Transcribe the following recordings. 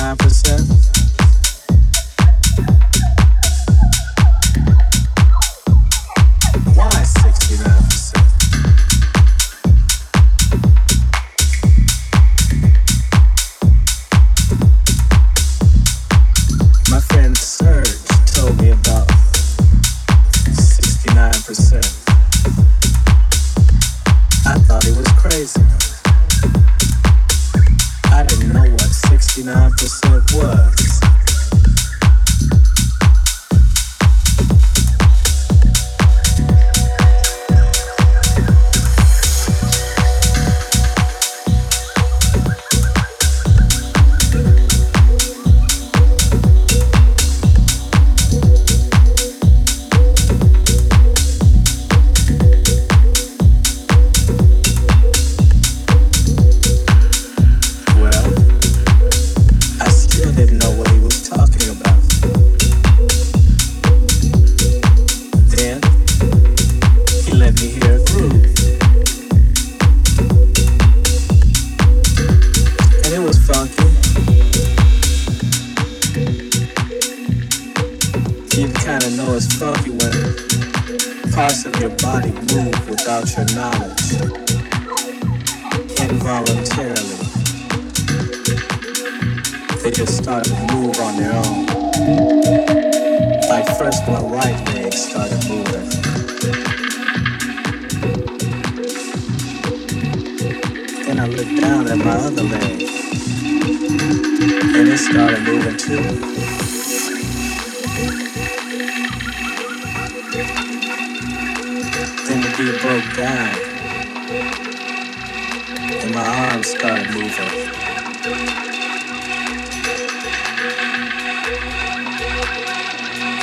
Nine percent.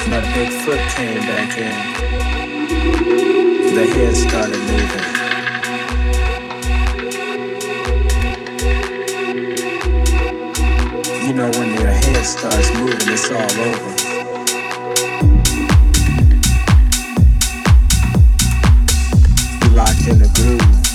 my big foot came back in. The head started moving. You know when your head starts moving, it's all over. Locked in the groove.